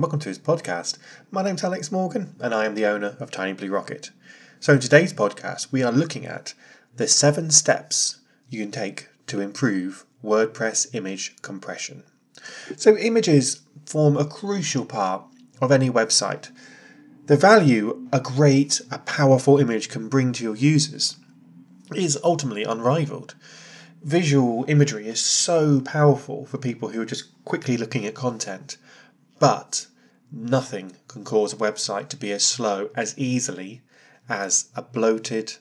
welcome to his podcast. My name's Alex Morgan, and I am the owner of Tiny Blue Rocket. So, in today's podcast, we are looking at the seven steps you can take to improve WordPress image compression. So, images form a crucial part of any website. The value a great, a powerful image can bring to your users is ultimately unrivaled. Visual imagery is so powerful for people who are just quickly looking at content, but nothing can cause a website to be as slow as easily as a bloated,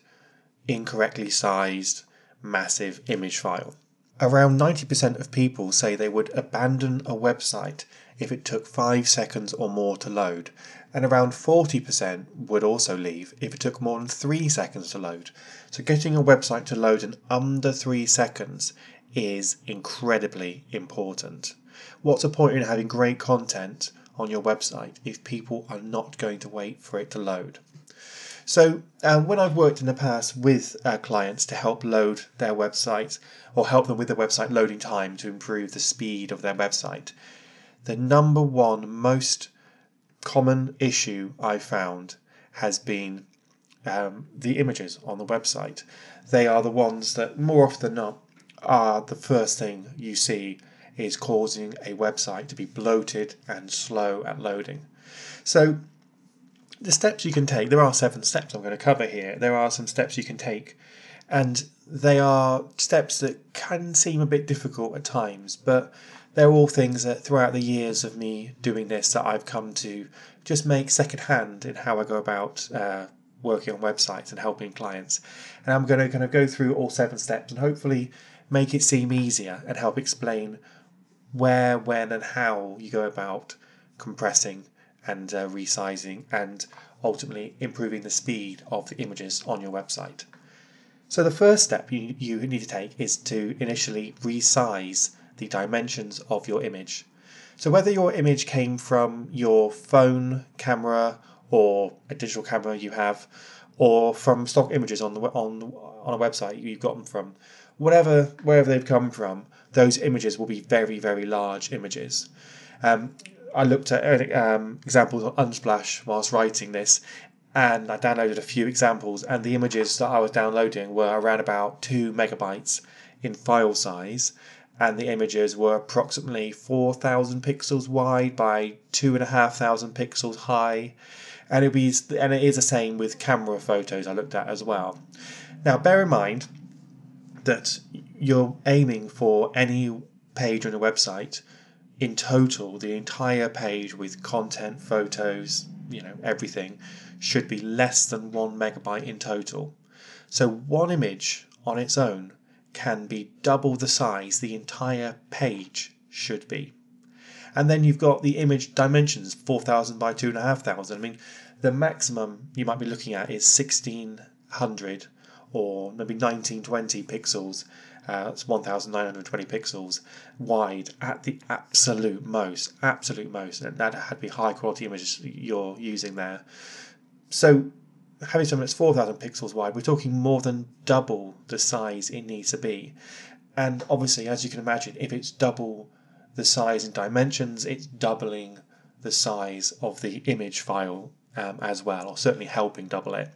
incorrectly sized, massive image file. Around 90% of people say they would abandon a website if it took 5 seconds or more to load, and around 40% would also leave if it took more than 3 seconds to load. So, getting a website to load in under 3 seconds is incredibly important. What's the point in having great content on your website if people are not going to wait for it to load? So, uh, when I've worked in the past with uh, clients to help load their website or help them with their website loading time to improve the speed of their website, the number one most common issue I found has been um, the images on the website. They are the ones that, more often than not, are the first thing you see is causing a website to be bloated and slow at loading. So, the steps you can take, there are seven steps I'm going to cover here. There are some steps you can take, and they are steps that can seem a bit difficult at times, but they're all things that throughout the years of me doing this that I've come to just make second hand in how I go about uh, working on websites and helping clients. And I'm going to kind of go through all seven steps and hopefully make it seem easier and help explain where, when, and how you go about compressing and uh, resizing and ultimately improving the speed of the images on your website. So, the first step you, you need to take is to initially resize the dimensions of your image. So, whether your image came from your phone camera or a digital camera you have, or from stock images on the on on a website you've got them from, whatever wherever they've come from, those images will be very very large images. Um, I looked at um, examples on Unsplash whilst writing this, and I downloaded a few examples, and the images that I was downloading were around about two megabytes in file size, and the images were approximately 4,000 pixels wide by 2,500 pixels high. And it be and it is the same with camera photos I looked at as well. Now bear in mind that you're aiming for any page on a website in total, the entire page with content, photos, you know, everything should be less than one megabyte in total. So one image on its own can be double the size the entire page should be. And then you've got the image dimensions 4000 by 2500. I mean, the maximum you might be looking at is 1600 or maybe 1920 pixels. Uh, it's 1920 pixels wide at the absolute most, absolute most, and that had to be high quality images you're using there. So having something that's 4,000 pixels wide, we're talking more than double the size it needs to be. And obviously, as you can imagine, if it's double the size in dimensions, it's doubling the size of the image file um, as well, or certainly helping double it.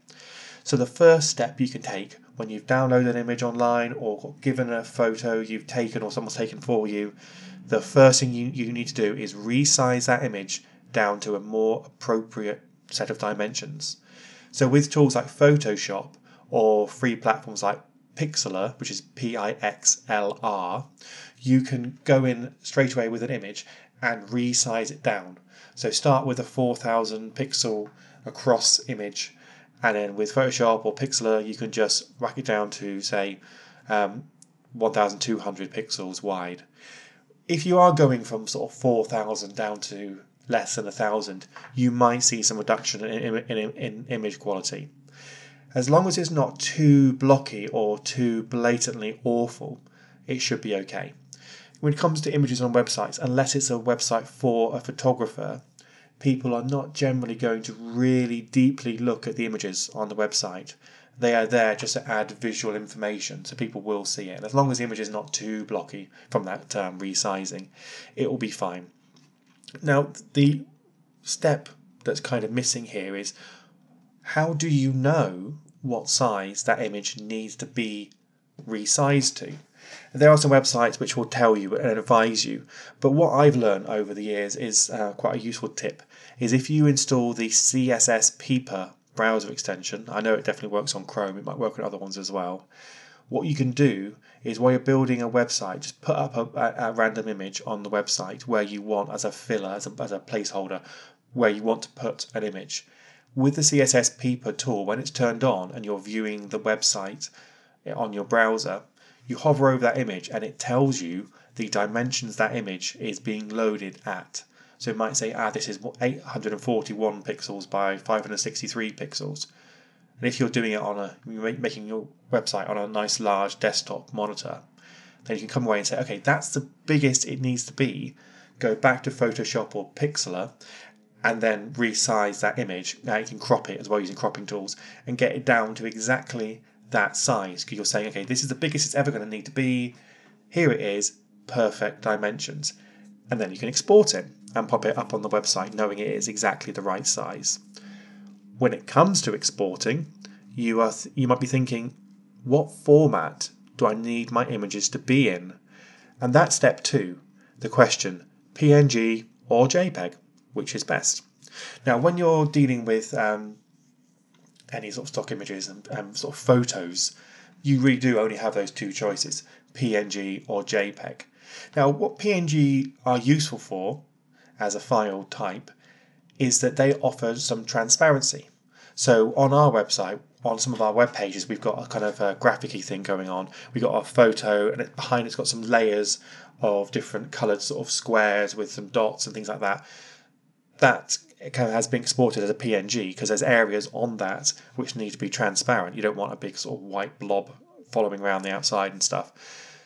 So, the first step you can take when you've downloaded an image online or given a photo you've taken or someone's taken for you, the first thing you, you need to do is resize that image down to a more appropriate set of dimensions. So with tools like Photoshop or free platforms like Pixlr, which is P I X L R, you can go in straight away with an image and resize it down. So start with a 4000 pixel across image, and then with Photoshop or Pixlr, you can just rack it down to say um, 1200 pixels wide. If you are going from sort of 4000 down to less than a thousand, you might see some reduction in, in, in, image quality. As long as it's not too blocky or too blatantly awful, it should be okay. When it comes to images on websites, unless it's a website for a photographer, people are not generally going to really deeply look at the images on the website. They are there just to add visual information, so people will see it. And as long as the image is not too blocky from that um, resizing, it will be fine. Now, the step that's kind of missing here is how do you know what size that image needs to be resized to? There are some websites which will tell you and advise you, but what I've learned over the years is uh, quite a useful tip is if you install the CSS Peeper browser extension, I know it definitely works on Chrome, it might work on other ones as well. What you can do is while you're building a website, just put up a, a random image on the website where you want as a filler, as a, as a placeholder, where you want to put an image. With the CSS Peeper tool, when it's turned on and you're viewing the website eh, on your browser, you hover over that image and it tells you the dimensions that image is being loaded at. So it might say, ah, this is 841 pixels by 563 pixels. And if you're doing it on a, you're making your website on a nice large desktop monitor, then you can come away and say, okay, that's the biggest it needs to be. Go back to Photoshop or Pixlr and then resize that image. Now you can crop it as well using cropping tools and get it down to exactly that size because you're saying, okay, this is the biggest it's ever going to need to be. Here it is, perfect dimensions. And then you can export it and pop it up on the website knowing it is exactly the right size. When it comes to exporting, you are th- you might be thinking, what format do I need my images to be in? And that's step two, the question, PNG or JPEG, which is best? Now, when you're dealing with um, any sort of stock images and um, sort of photos, you really do only have those two choices, PNG or JPEG. Now, what PNG are useful for as a file type is that they offer some transparency. So on our website, on some of our web pages, we've got a kind of a graphicy thing going on. We've got our photo, and it, behind it's got some layers of different coloured sort of squares with some dots and things like that. That kind of has been exported as a PNG because there's areas on that which need to be transparent. You don't want a big sort of white blob following around the outside and stuff.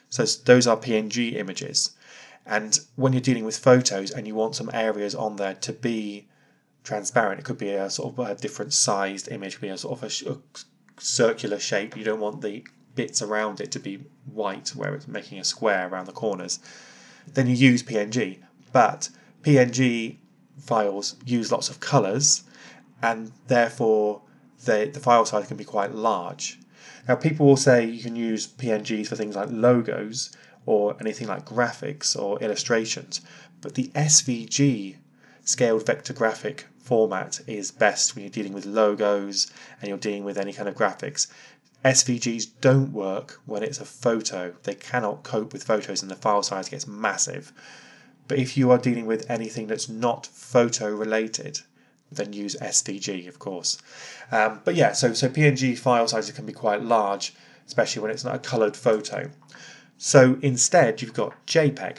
So those are PNG images. And when you're dealing with photos and you want some areas on there to be transparent, it could be a sort of a different sized image, be a sort of a, a circular shape. You don't want the bits around it to be white where it's making a square around the corners. Then you use PNG. But PNG files use lots of colors and therefore the, the file size can be quite large. Now, people will say you can use PNGs for things like logos or anything like graphics or illustrations, but the SVG scaled vector graphic format is best when you're dealing with logos and you're dealing with any kind of graphics. SVGs don't work when it's a photo. They cannot cope with photos and the file size gets massive. But if you are dealing with anything that's not photo related, then use SVG, of course. Um, but yeah, so, so PNG file sizes can be quite large, especially when it's not a coloured photo. So instead, you've got JPEG,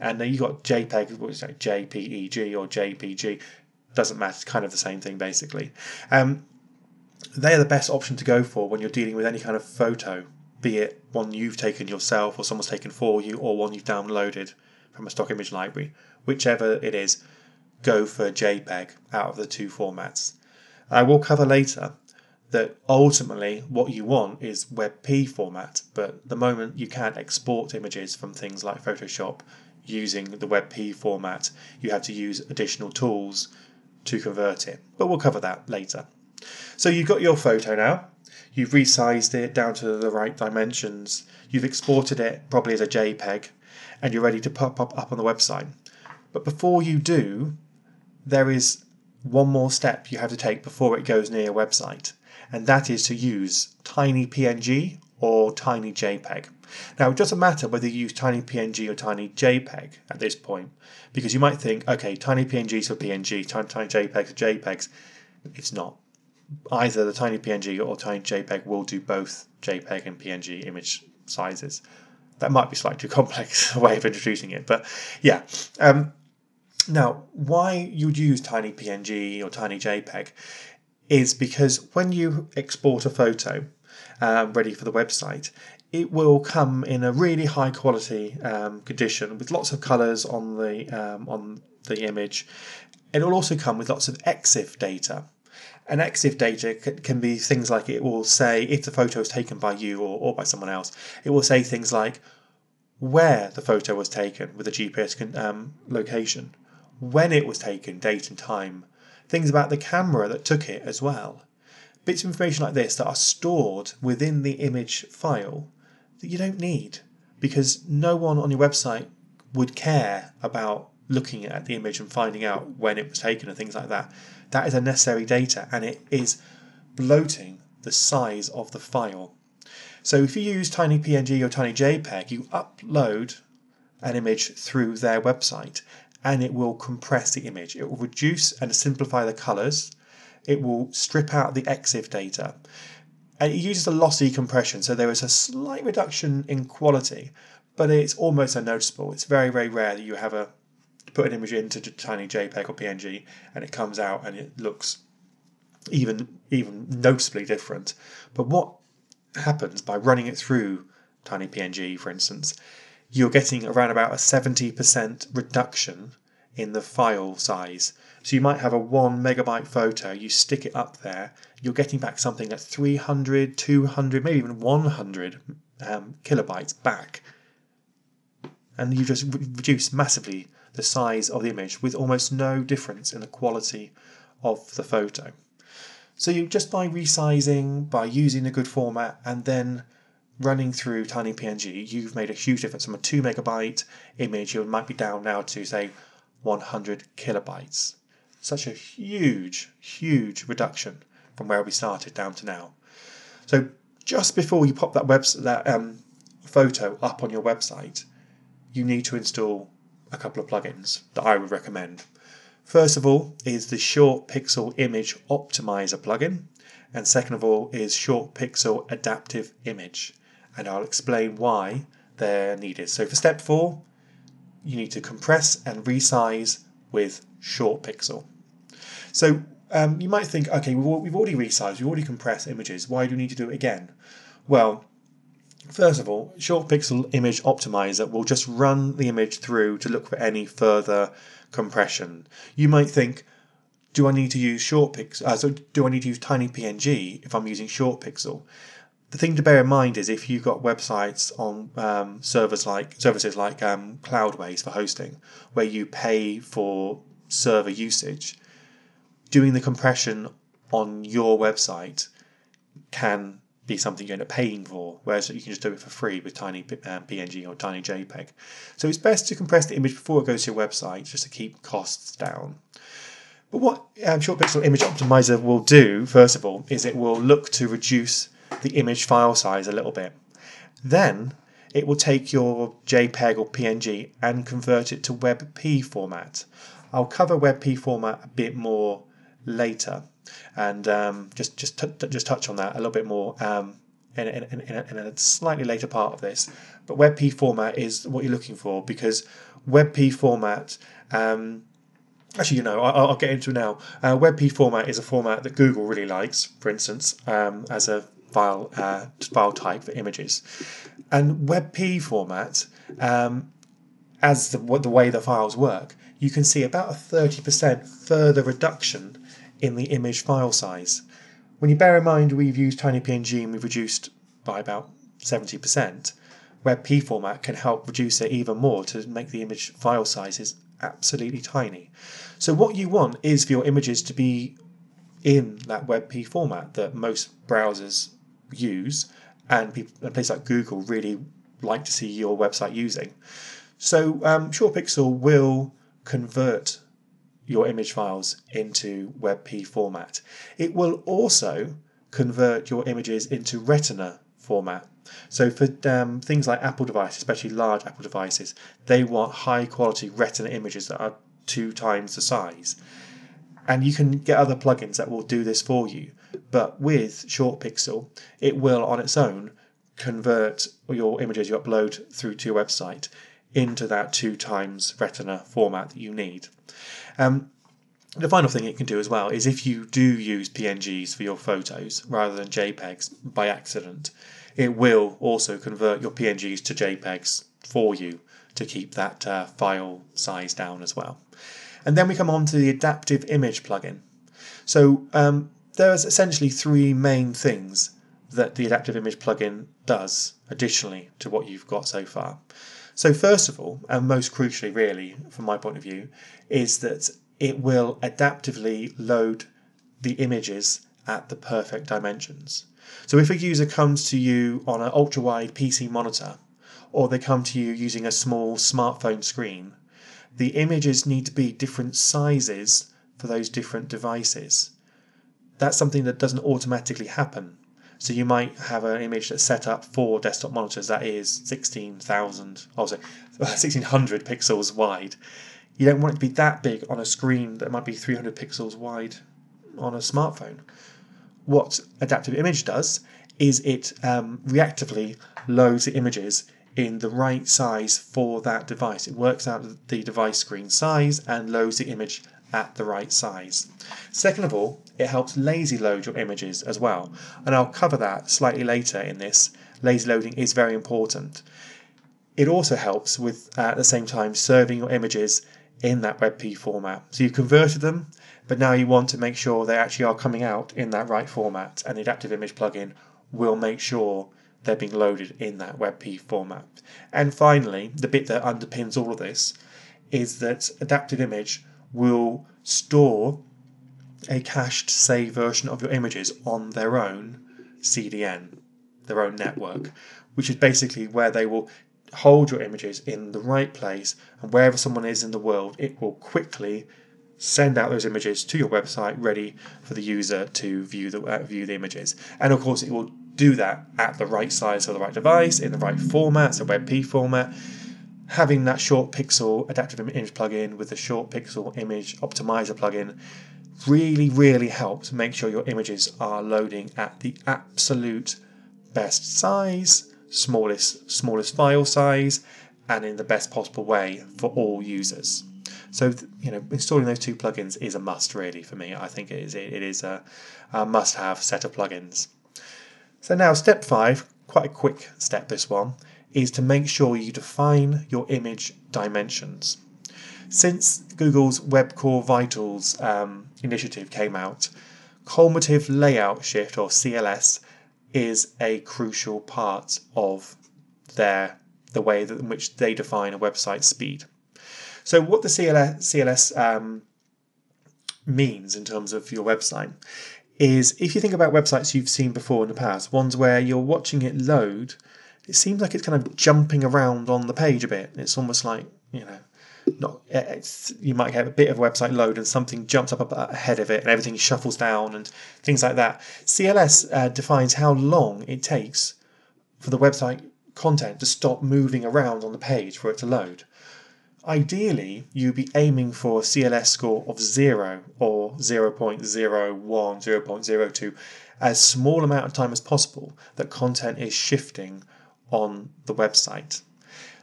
and then you've got JPEG, which is JPEG or JPG. Doesn't matter, it's kind of the same thing basically. Um, they are the best option to go for when you're dealing with any kind of photo, be it one you've taken yourself or someone's taken for you, or one you've downloaded from a stock image library. Whichever it is, go for JPEG out of the two formats. I will cover later that ultimately what you want is WebP format, but the moment you can't export images from things like Photoshop using the WebP format, you have to use additional tools to convert it. But we'll cover that later. So you've got your photo now, you've resized it down to the right dimensions, you've exported it probably as a JPEG, and you're ready to pop up, up on the website. But before you do, there is one more step you have to take before it goes near your website, and that is to use Tiny PNG or Tiny JPEG. Now, it doesn't matter whether you use Tiny PNG or Tiny JPEG at this point, because you might think, okay, Tiny PNGs for PNG, Tiny, tiny JPEGs for JPEGs. It's not. Either the Tiny PNG or Tiny JPEG will do both JPEG and PNG image sizes. That might be slightly too complex a way of introducing it, but yeah. Um, now, why you'd use Tiny PNG or Tiny JPEG is because when you export a photo um, ready for the website, it will come in a really high quality um, condition with lots of colours on the um, on the image. It will also come with lots of EXIF data. And EXIF data can be things like it will say if the photo is taken by you or, or by someone else, it will say things like where the photo was taken with a GPS um, location, when it was taken, date and time, things about the camera that took it as well. Bits of information like this that are stored within the image file that you don't need because no one on your website would care about looking at the image and finding out when it was taken and things like that. That is unnecessary data and it is bloating the size of the file. So if you use TinyPNG or TinyJPEG, you upload an image through their website and it will compress the image. It will reduce and simplify the colors. It will strip out the EXIF data. And it uses a lossy compression, so there is a slight reduction in quality, but it's almost unnoticeable. It's very, very rare that you have a put an image into tiny JPEG or PNG and it comes out and it looks even even noticeably different. But what happens by running it through tiny PNG, for instance, you're getting around about a 70% reduction in the file size. So you might have a one megabyte photo, you stick it up there, you're getting back something that's 300, 200, maybe even 100 um, kilobytes back. And you just reduce massively the size of the image with almost no difference in the quality of the photo. So you just by resizing, by using a good format, and then running through Tiny PNG, you've made a huge difference. From a two megabyte image, you might be down now to say 100 kilobytes. Such a huge, huge reduction from where we started down to now. So just before you pop that web that um, photo up on your website, you need to install a couple of plugins that I would recommend. First of all is the Short Pixel Image Optimizer plugin, and second of all is Short Pixel Adaptive Image, and I'll explain why they're needed. So for step four, you need to compress and resize with Short Pixel. So um, you might think, okay, we've already resized, we've already compressed images. Why do we need to do it again? Well, First of all, Short Pixel Image Optimizer will just run the image through to look for any further compression. You might think, do I need to use Short Pixel? Uh, so do I need to use Tiny PNG if I'm using Short Pixel? The thing to bear in mind is if you've got websites on um, servers like services like um, Cloudways for hosting, where you pay for server usage, doing the compression on your website can be something you end up paying for, whereas you can just do it for free with tiny um, PNG or tiny JPEG. So it's best to compress the image before it goes to your website just to keep costs down. But what um, Short Pixel Image Optimizer will do, first of all, is it will look to reduce the image file size a little bit. Then it will take your JPEG or PNG and convert it to WebP format. I'll cover WebP format a bit more later and um, just just just touch on that a little bit more um, in, in, in, in, a, slightly later part of this. But WebP format is what you're looking for because WebP format. Um, actually, you know, I'll, I'll get into it now. Uh, WebP format is a format that Google really likes, for instance, um, as a file uh, file type for images. And WebP format, um, as the, the way the files work, you can see about a 30% further reduction in the image file size. When you bear in mind we've used TinyPNG and we've reduced by about 70%, WebP format can help reduce it even more to make the image file sizes absolutely tiny. So what you want is for your images to be in that WebP format that most browsers use and people, and places like Google really like to see your website using. So um, ShortPixel will convert your image files into WebP format. It will also convert your images into Retina format. So for um, things like Apple devices, especially large Apple devices, they want high quality Retina images that are two times the size. And you can get other plugins that will do this for you. But with Short Pixel, it will on its own convert your images you upload through to your website into that two times Retina format that you need. Um, the final thing it can do as well is if you do use PNGs for your photos rather than JPEGs by accident, it will also convert your PNGs to JPEGs for you to keep that uh, file size down as well. And then we come on to the adaptive image plugin. So um, there's essentially three main things that the adaptive image plugin does additionally to what you've got so far. So, first of all, and most crucially, really, from my point of view, is that it will adaptively load the images at the perfect dimensions. So, if a user comes to you on an ultra wide PC monitor, or they come to you using a small smartphone screen, the images need to be different sizes for those different devices. That's something that doesn't automatically happen. So you might have an image that's set up for desktop monitors that is 16,000, oh, sorry, 1600 pixels wide. You don't want it to be that big on a screen that might be 300 pixels wide on a smartphone. What Adaptive Image does is it um, reactively loads the images in the right size for that device. It works out the device screen size and loads the image at the right size. Second of all, it helps lazy load your images as well, and I'll cover that slightly later in this. Lazy loading is very important. It also helps with, uh, at the same time, serving your images in that WebP format. So you've converted them, but now you want to make sure they actually are coming out in that right format, and the Adaptive Image plugin will make sure they're being loaded in that WebP format. And finally, the bit that underpins all of this is that Adaptive Image will store a cached save version of your images on their own CDN, their own network, which is basically where they will hold your images in the right place and wherever someone is in the world, it will quickly send out those images to your website ready for the user to view the uh, view the images. And of course, it will do that at the right size for the right device in the right format, so WebP format having that short pixel adaptive image plugin with the short pixel image optimizer plugin really, really helps make sure your images are loading at the absolute best size, smallest, smallest file size, and in the best possible way for all users. So, you know, installing those two plugins is a must, really, for me. I think it is, it is a, a must have set of plugins. So, now step five, quite a quick step, this one, is to make sure you define your image dimensions. Since Google's Web Core Vitals um, initiative came out, Cumulative Layout Shift or CLS is a crucial part of their the way that, in which they define a website speed. So, what the CLS, CLS um, means in terms of your website is if you think about websites you've seen before in the past, ones where you're watching it load it seems like it's kind of jumping around on the page a bit. It's almost like you know, not you might have a bit of website load and something jumps up ahead of it and everything shuffles down and things like that. CLS uh, defines how long it takes for the website content to stop moving around on the page for it to load. Ideally, you'd be aiming for a CLS score of 0 or 0.01, 0.02, as small amount of time as possible that content is shifting on the website.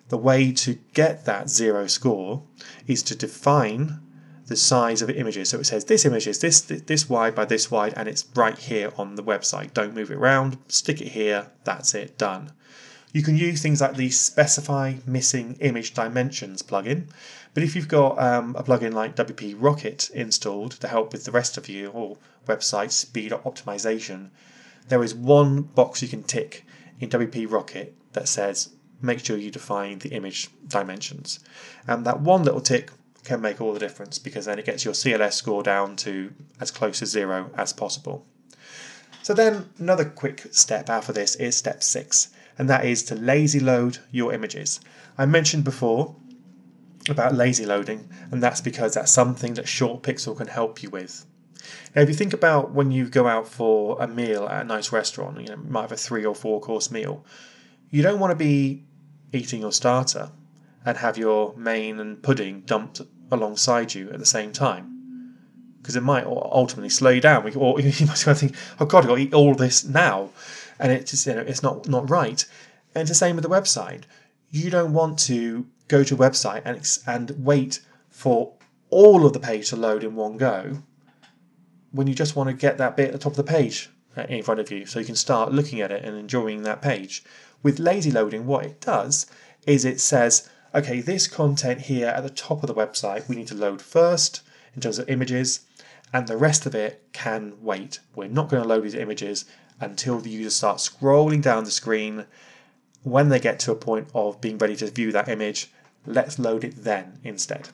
The way to get that zero score is to define the size of images. So it says this image is this this wide by this wide, and it's right here on the website. Don't move it around. Stick it here. That's it. Done. You can use things like the Specify Missing Image Dimensions plugin, but if you've got um, a plugin like WP Rocket installed to help with the rest of your website speed optimization, there is one box you can tick in WP Rocket that says make sure you define the image dimensions. And that one little tick can make all the difference because then it gets your CLS score down to as close to zero as possible. So then another quick step after this is step six, and that is to lazy load your images. I mentioned before about lazy loading, and that's because that's something that Short Pixel can help you with. Now, if you think about when you go out for a meal at a nice restaurant, you know, you might have a three or four course meal, you don't want to be eating your starter and have your main and pudding dumped alongside you at the same time because it might ultimately slow you down. Or you might think, "Oh God, I've got to eat all this now," and it's you know it's not not right. And it's the same with the website. You don't want to go to a website and and wait for all of the page to load in one go when you just want to get that bit at the top of the page Uh, in front of you so you can start looking at it and enjoying that page. With lazy loading, what it does is it says, okay, this content here at the top of the website we need to load first in terms of images, and the rest of it can wait. We're not going to load these images until the user starts scrolling down the screen when they get to a point of being ready to view that image, let's load it then instead.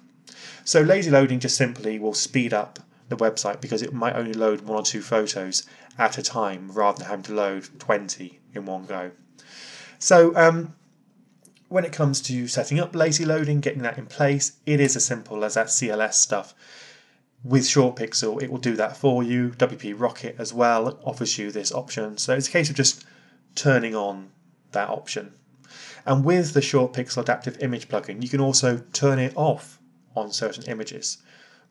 So lazy loading just simply will speed up the website because it might only load one or two photos at a time rather than having to load 20 in one go. So um, when it comes to setting up lazy loading, getting that in place, it is as simple as that CLS stuff. With ShortPixel, it will do that for you. WP Rocket as well offers you this option. So it's a case of just turning on that option. And with the ShortPixel Adaptive Image plugin, you can also turn it off on certain images.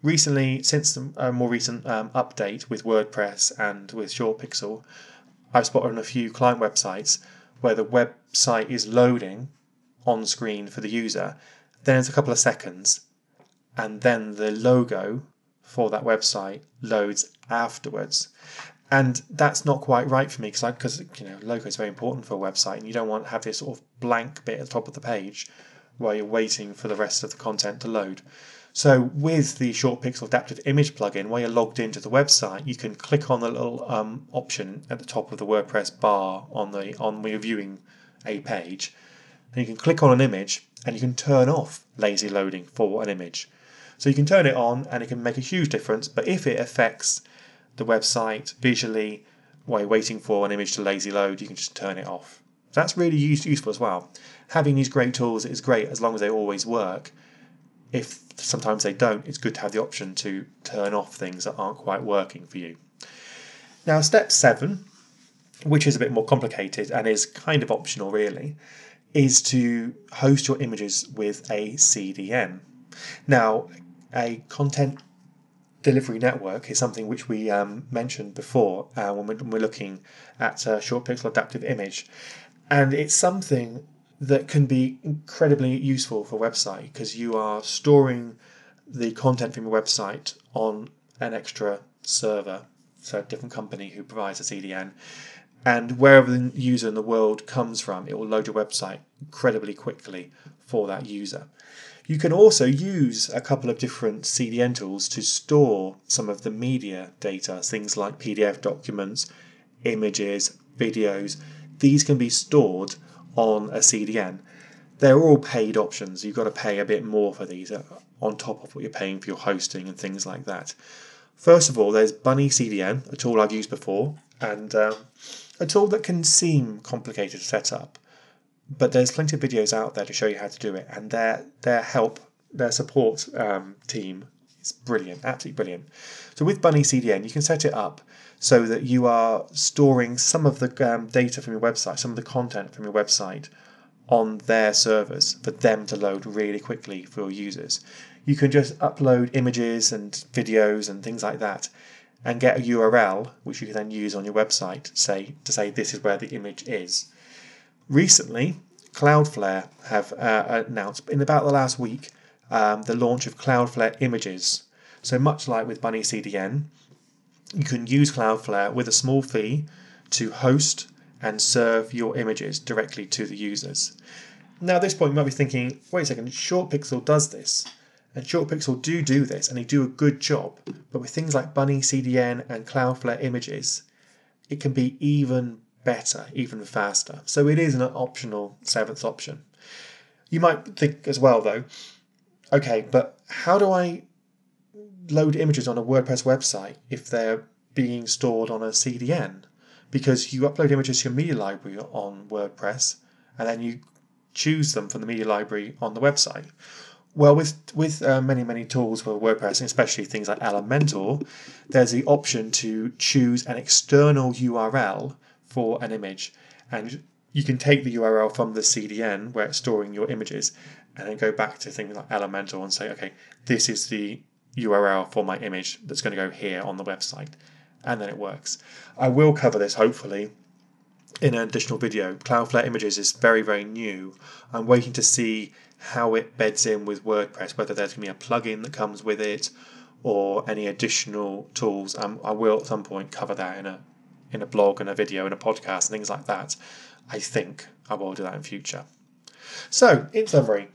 Recently, since the uh, more recent um, update with WordPress and with ShortPixel, I've spotted on a few client websites where the website is loading on screen for the user, then it's a couple of seconds, and then the logo for that website loads afterwards. And that's not quite right for me because because you know logo is very important for a website, and you don't want to have this sort of blank bit at the top of the page while you're waiting for the rest of the content to load. So with the ShortPixel Adaptive Image plugin, while you're logged into the website, you can click on the little um, option at the top of the WordPress bar on the on when you're viewing a page, and you can click on an image and you can turn off lazy loading for an image. So you can turn it on and it can make a huge difference, but if it affects the website visually while you're waiting for an image to lazy load, you can just turn it off. So that's really useful as well. Having these great tools is great as long as they always work. If sometimes they don't, it's good to have the option to turn off things that aren't quite working for you. Now, step seven, which is a bit more complicated and is kind of optional really, is to host your images with a CDN. Now, a content delivery network is something which we um, mentioned before uh, when, we're, when, we're, looking at a short pixel adaptive image. And it's something that can be incredibly useful for website because you are storing the content from your website on an extra server, so a different company who provides a CDN. And wherever the user in the world comes from, it will load your website incredibly quickly for that user. You can also use a couple of different CDN tools to store some of the media data, things like PDF documents, images, videos. These can be stored on a CDN. They're all paid options. You've got to pay a bit more for these uh, on top of what you're paying for your hosting and things like that. First of all, there's Bunny CDN, a tool I've used before, and um, a tool that can seem complicated to set up but there's plenty of videos out there to show you how to do it, and their their help, their support um, team is brilliant, absolutely brilliant. So with Bunny CDN, you can set it up so that you are storing some of the um, data from your website, some of the content from your website on their servers for them to load really quickly for your users. You can just upload images and videos and things like that and get a URL which you can then use on your website say to say this is where the image is. Recently, Cloudflare have uh, announced in about the last week um, the launch of Cloudflare Images. So much like with Bunny CDN, you can use Cloudflare with a small fee to host and serve your images directly to the users. Now, at this point, you might be thinking, wait a second, ShortPixel does this. And ShortPixel do do this, and they do a good job. But with things like Bunny CDN and Cloudflare images, it can be even better, even faster. So it is an optional seventh option. You might think as well, though, okay, but how do I load images on a WordPress website if they're being stored on a CDN? Because you upload images to your media library on WordPress and then you choose them from the media library on the website. Well, with with uh, many many tools for WordPress, especially things like Elementor, there's the option to choose an external URL for an image. And you can take the URL from the CDN where it's storing your images and then go back to things like Elementor and say, okay, this is the URL for my image that's going to go here on the website. And then it works. I will cover this hopefully in an additional video. Cloudflare Images is very, very new. I'm waiting to see how it beds in with WordPress, whether there's going to be a plugin that comes with it or any additional tools. Um, I will at some point cover that in a in a blog and a video and a podcast and things like that. I think I will do that in future. So, in summary,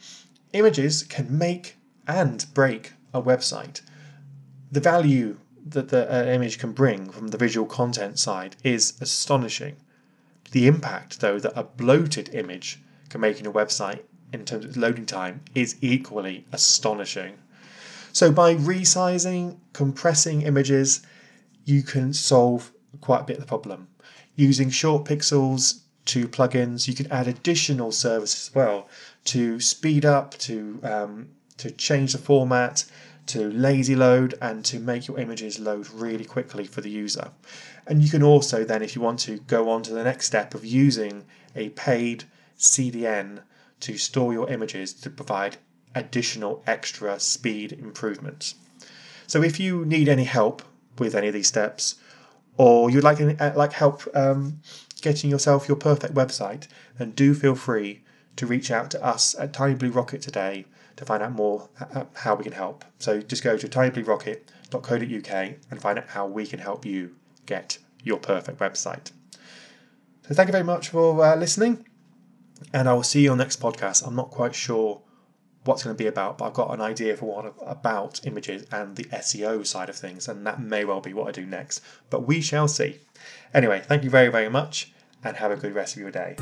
images can make and break a website. The value that the uh, image can bring from the visual content side is astonishing. The impact, though, that a bloated image can make in a website in terms of loading time is equally astonishing. So, by resizing, compressing images, you can solve quite a bit of the problem. Using short pixels two plugins, you can add additional services as well to speed up, to um, to change the format, to lazy load, and to make your images load really quickly for the user. And you can also then, if you want to, go on to the next step of using a paid CDN to store your images to provide additional extra speed improvements. So if you need any help with any of these steps, or you'd like uh, like help um, getting yourself your perfect website, then do feel free to reach out to us at Tiny Blue Rocket today to find out more how we can help. So just go to tinybluerocket.co.uk and find out how we can help you get your perfect website. So thank you very much for uh, listening, and I will see you on next podcast. I'm not quite sure what's going to be about, but I've got an idea for what about images and the SEO side of things, and that may well be what I do next. But we shall see. Anyway, thank you very, very much, and have a good rest of your day.